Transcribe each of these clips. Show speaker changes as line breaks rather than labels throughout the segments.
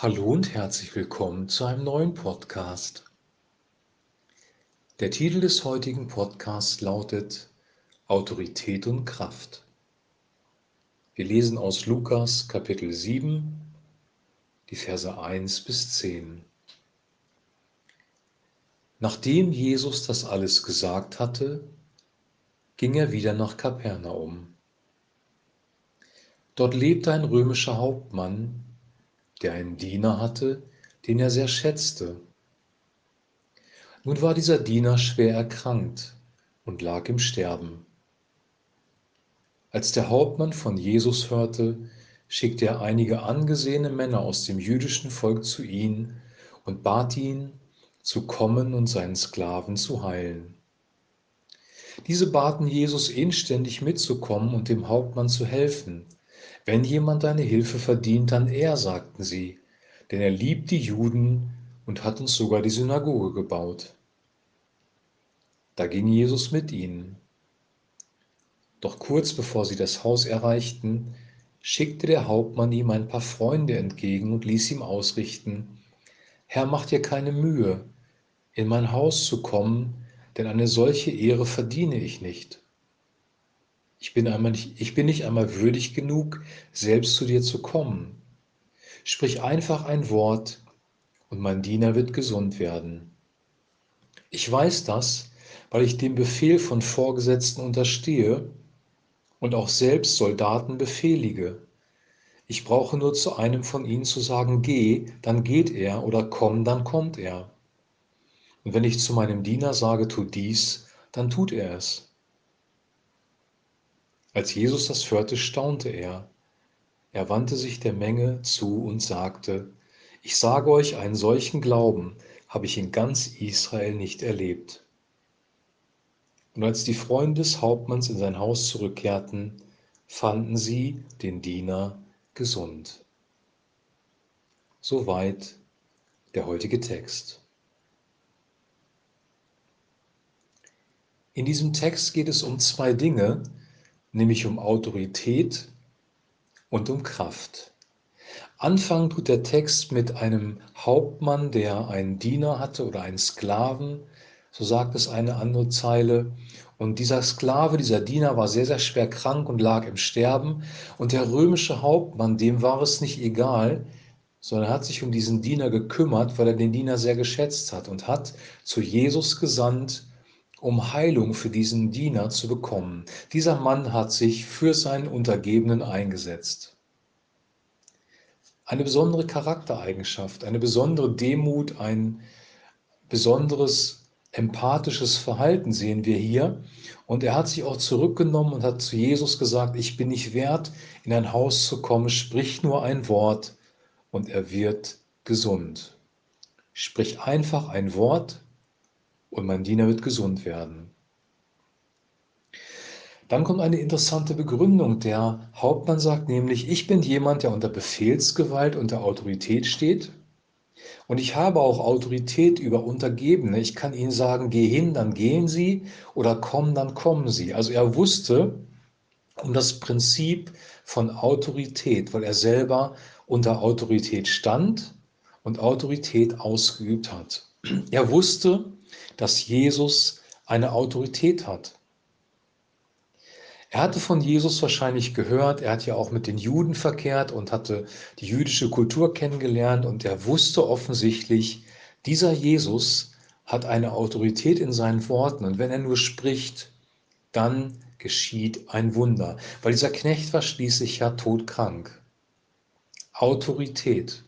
Hallo und herzlich willkommen zu einem neuen Podcast. Der Titel des heutigen Podcasts lautet Autorität und Kraft. Wir lesen aus Lukas Kapitel 7, die Verse 1 bis 10. Nachdem Jesus das alles gesagt hatte, ging er wieder nach Kapernaum. Dort lebte ein römischer Hauptmann, der einen Diener hatte, den er sehr schätzte. Nun war dieser Diener schwer erkrankt und lag im Sterben. Als der Hauptmann von Jesus hörte, schickte er einige angesehene Männer aus dem jüdischen Volk zu ihm und bat ihn, zu kommen und seinen Sklaven zu heilen. Diese baten Jesus inständig mitzukommen und dem Hauptmann zu helfen, wenn jemand deine Hilfe verdient, dann er, sagten sie, denn er liebt die Juden und hat uns sogar die Synagoge gebaut. Da ging Jesus mit ihnen. Doch kurz bevor sie das Haus erreichten, schickte der Hauptmann ihm ein paar Freunde entgegen und ließ ihm ausrichten, Herr, mach dir keine Mühe, in mein Haus zu kommen, denn eine solche Ehre verdiene ich nicht. Ich bin, einmal nicht, ich bin nicht einmal würdig genug, selbst zu dir zu kommen. Sprich einfach ein Wort und mein Diener wird gesund werden. Ich weiß das, weil ich dem Befehl von Vorgesetzten unterstehe und auch selbst Soldaten befehlige. Ich brauche nur zu einem von ihnen zu sagen, geh, dann geht er, oder komm, dann kommt er. Und wenn ich zu meinem Diener sage, tu dies, dann tut er es. Als Jesus das hörte, staunte er. Er wandte sich der Menge zu und sagte, ich sage euch, einen solchen Glauben habe ich in ganz Israel nicht erlebt. Und als die Freunde des Hauptmanns in sein Haus zurückkehrten, fanden sie den Diener gesund. Soweit der heutige Text. In diesem Text geht es um zwei Dinge, nämlich um Autorität und um Kraft. Anfangen tut der Text mit einem Hauptmann, der einen Diener hatte oder einen Sklaven, so sagt es eine andere Zeile. Und dieser Sklave, dieser Diener war sehr, sehr schwer krank und lag im Sterben. Und der römische Hauptmann, dem war es nicht egal, sondern er hat sich um diesen Diener gekümmert, weil er den Diener sehr geschätzt hat und hat zu Jesus gesandt, um Heilung für diesen Diener zu bekommen. Dieser Mann hat sich für seinen Untergebenen eingesetzt. Eine besondere Charaktereigenschaft, eine besondere Demut, ein besonderes empathisches Verhalten sehen wir hier. Und er hat sich auch zurückgenommen und hat zu Jesus gesagt, ich bin nicht wert, in ein Haus zu kommen, sprich nur ein Wort und er wird gesund. Sprich einfach ein Wort und mein Diener wird gesund werden. Dann kommt eine interessante Begründung. Der Hauptmann sagt nämlich, ich bin jemand, der unter Befehlsgewalt, unter Autorität steht. Und ich habe auch Autorität über Untergebene. Ich kann ihnen sagen, geh hin, dann gehen sie, oder komm, dann kommen sie. Also er wusste um das Prinzip von Autorität, weil er selber unter Autorität stand und Autorität ausgeübt hat. Er wusste, dass Jesus eine Autorität hat. Er hatte von Jesus wahrscheinlich gehört, er hat ja auch mit den Juden verkehrt und hatte die jüdische Kultur kennengelernt und er wusste offensichtlich, dieser Jesus hat eine Autorität in seinen Worten und wenn er nur spricht, dann geschieht ein Wunder, weil dieser Knecht war schließlich ja todkrank. Autorität.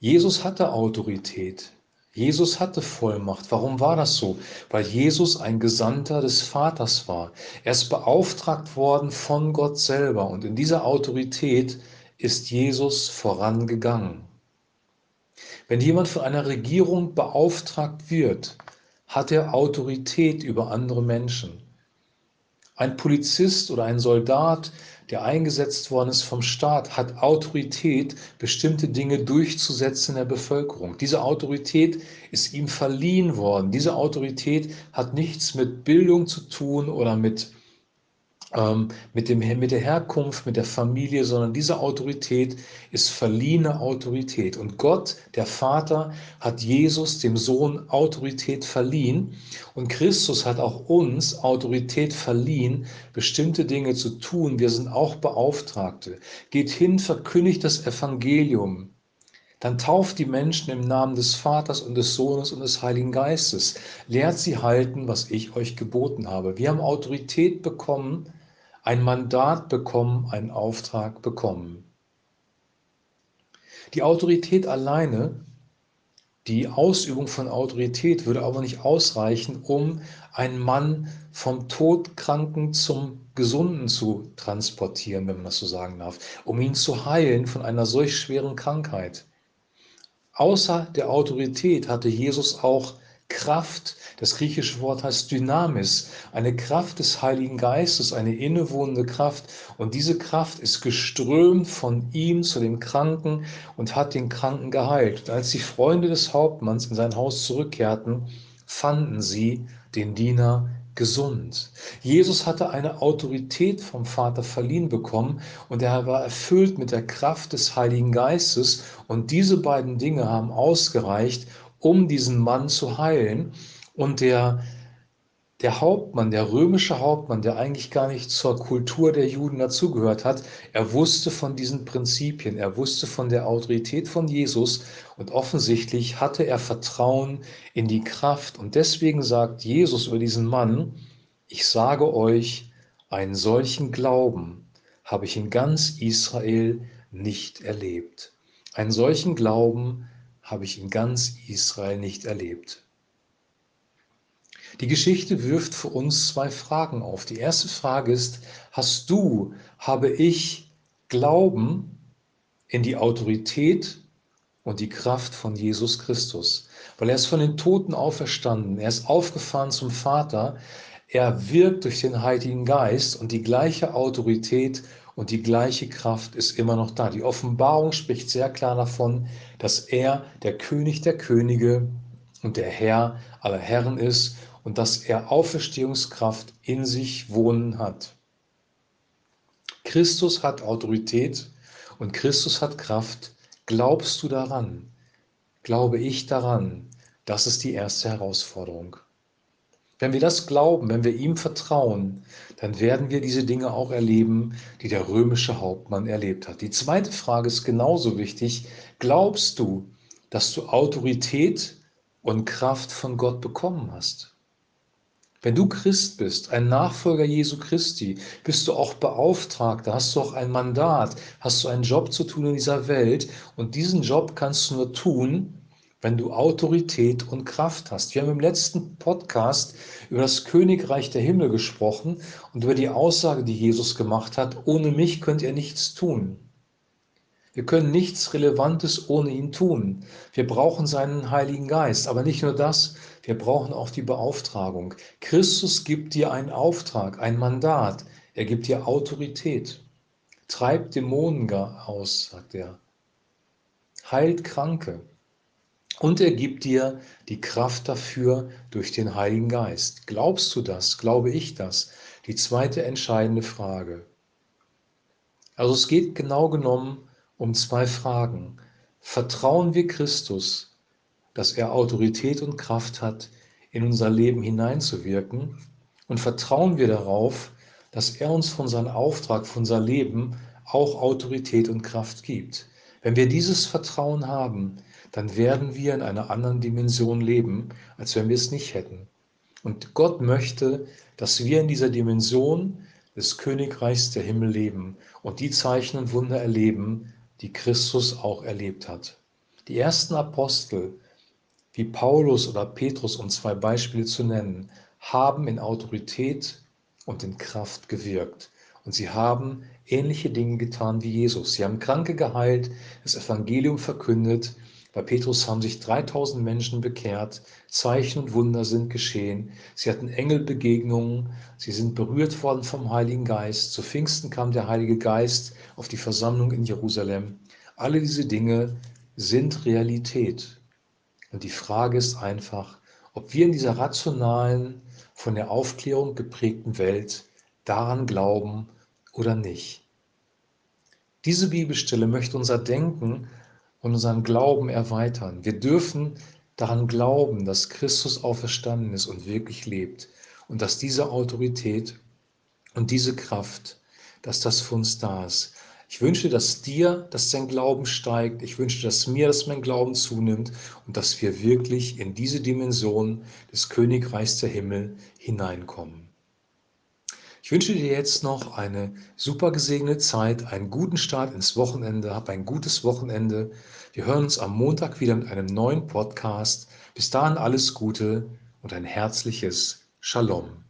Jesus hatte Autorität. Jesus hatte Vollmacht. Warum war das so? Weil Jesus ein Gesandter des Vaters war. Er ist beauftragt worden von Gott selber und in dieser Autorität ist Jesus vorangegangen. Wenn jemand von einer Regierung beauftragt wird, hat er Autorität über andere Menschen. Ein Polizist oder ein Soldat, der eingesetzt worden ist vom Staat, hat Autorität, bestimmte Dinge durchzusetzen in der Bevölkerung. Diese Autorität ist ihm verliehen worden. Diese Autorität hat nichts mit Bildung zu tun oder mit ähm, mit, dem, mit der Herkunft, mit der Familie, sondern diese Autorität ist verliehene Autorität. Und Gott, der Vater, hat Jesus, dem Sohn, Autorität verliehen. Und Christus hat auch uns Autorität verliehen, bestimmte Dinge zu tun. Wir sind auch Beauftragte. Geht hin, verkündigt das Evangelium. Dann tauft die Menschen im Namen des Vaters und des Sohnes und des Heiligen Geistes. Lehrt sie halten, was ich euch geboten habe. Wir haben Autorität bekommen, ein Mandat bekommen, einen Auftrag bekommen. Die Autorität alleine, die Ausübung von Autorität würde aber nicht ausreichen, um einen Mann vom Todkranken zum Gesunden zu transportieren, wenn man das so sagen darf, um ihn zu heilen von einer solch schweren Krankheit. Außer der Autorität hatte Jesus auch Kraft, das griechische Wort heißt Dynamis, eine Kraft des Heiligen Geistes, eine innewohnende Kraft. Und diese Kraft ist geströmt von ihm zu dem Kranken und hat den Kranken geheilt. Und als die Freunde des Hauptmanns in sein Haus zurückkehrten, fanden sie den Diener gesund. Jesus hatte eine Autorität vom Vater verliehen bekommen und er war erfüllt mit der Kraft des Heiligen Geistes und diese beiden Dinge haben ausgereicht, um diesen Mann zu heilen. Und der, der Hauptmann, der römische Hauptmann, der eigentlich gar nicht zur Kultur der Juden dazugehört hat, er wusste von diesen Prinzipien, er wusste von der Autorität von Jesus und offensichtlich hatte er Vertrauen in die Kraft. Und deswegen sagt Jesus über diesen Mann, ich sage euch, einen solchen Glauben habe ich in ganz Israel nicht erlebt. Einen solchen Glauben habe ich in ganz Israel nicht erlebt. Die Geschichte wirft für uns zwei Fragen auf. Die erste Frage ist, hast du, habe ich Glauben in die Autorität und die Kraft von Jesus Christus? Weil er ist von den Toten auferstanden, er ist aufgefahren zum Vater, er wirkt durch den Heiligen Geist und die gleiche Autorität und die gleiche Kraft ist immer noch da. Die Offenbarung spricht sehr klar davon, dass er der König der Könige und der Herr aller Herren ist und dass er Auferstehungskraft in sich wohnen hat. Christus hat Autorität und Christus hat Kraft. Glaubst du daran? Glaube ich daran? Das ist die erste Herausforderung. Wenn wir das glauben, wenn wir ihm vertrauen, dann werden wir diese Dinge auch erleben, die der römische Hauptmann erlebt hat. Die zweite Frage ist genauso wichtig. Glaubst du, dass du Autorität und Kraft von Gott bekommen hast? Wenn du Christ bist, ein Nachfolger Jesu Christi, bist du auch beauftragt, hast du auch ein Mandat, hast du einen Job zu tun in dieser Welt und diesen Job kannst du nur tun, wenn du Autorität und Kraft hast. Wir haben im letzten Podcast über das Königreich der Himmel gesprochen und über die Aussage, die Jesus gemacht hat, ohne mich könnt ihr nichts tun. Wir können nichts Relevantes ohne ihn tun. Wir brauchen seinen Heiligen Geist. Aber nicht nur das, wir brauchen auch die Beauftragung. Christus gibt dir einen Auftrag, ein Mandat. Er gibt dir Autorität. Treibt Dämonen aus, sagt er. Heilt Kranke. Und er gibt dir die Kraft dafür durch den Heiligen Geist. Glaubst du das? Glaube ich das? Die zweite entscheidende Frage. Also es geht genau genommen um zwei Fragen. Vertrauen wir Christus, dass er Autorität und Kraft hat, in unser Leben hineinzuwirken? Und vertrauen wir darauf, dass er uns von seinem Auftrag, von unser Leben auch Autorität und Kraft gibt? Wenn wir dieses Vertrauen haben, dann werden wir in einer anderen Dimension leben, als wenn wir es nicht hätten. Und Gott möchte, dass wir in dieser Dimension des Königreichs der Himmel leben und die Zeichen und Wunder erleben, die Christus auch erlebt hat. Die ersten Apostel, wie Paulus oder Petrus, um zwei Beispiele zu nennen, haben in Autorität und in Kraft gewirkt. Und sie haben ähnliche Dinge getan wie Jesus. Sie haben Kranke geheilt, das Evangelium verkündet bei Petrus haben sich 3000 Menschen bekehrt, Zeichen und Wunder sind geschehen, sie hatten Engelbegegnungen, sie sind berührt worden vom Heiligen Geist. Zu Pfingsten kam der Heilige Geist auf die Versammlung in Jerusalem. Alle diese Dinge sind Realität. Und die Frage ist einfach, ob wir in dieser rationalen, von der Aufklärung geprägten Welt daran glauben oder nicht. Diese Bibelstelle möchte unser Denken und unseren Glauben erweitern. Wir dürfen daran glauben, dass Christus auferstanden ist und wirklich lebt und dass diese Autorität und diese Kraft, dass das für uns da ist. Ich wünsche, dass dir, dass dein Glauben steigt. Ich wünsche, dass mir, dass mein Glauben zunimmt und dass wir wirklich in diese Dimension des Königreichs der Himmel hineinkommen. Ich wünsche dir jetzt noch eine super gesegnete Zeit, einen guten Start ins Wochenende, hab ein gutes Wochenende. Wir hören uns am Montag wieder mit einem neuen Podcast. Bis dahin alles Gute und ein herzliches Shalom.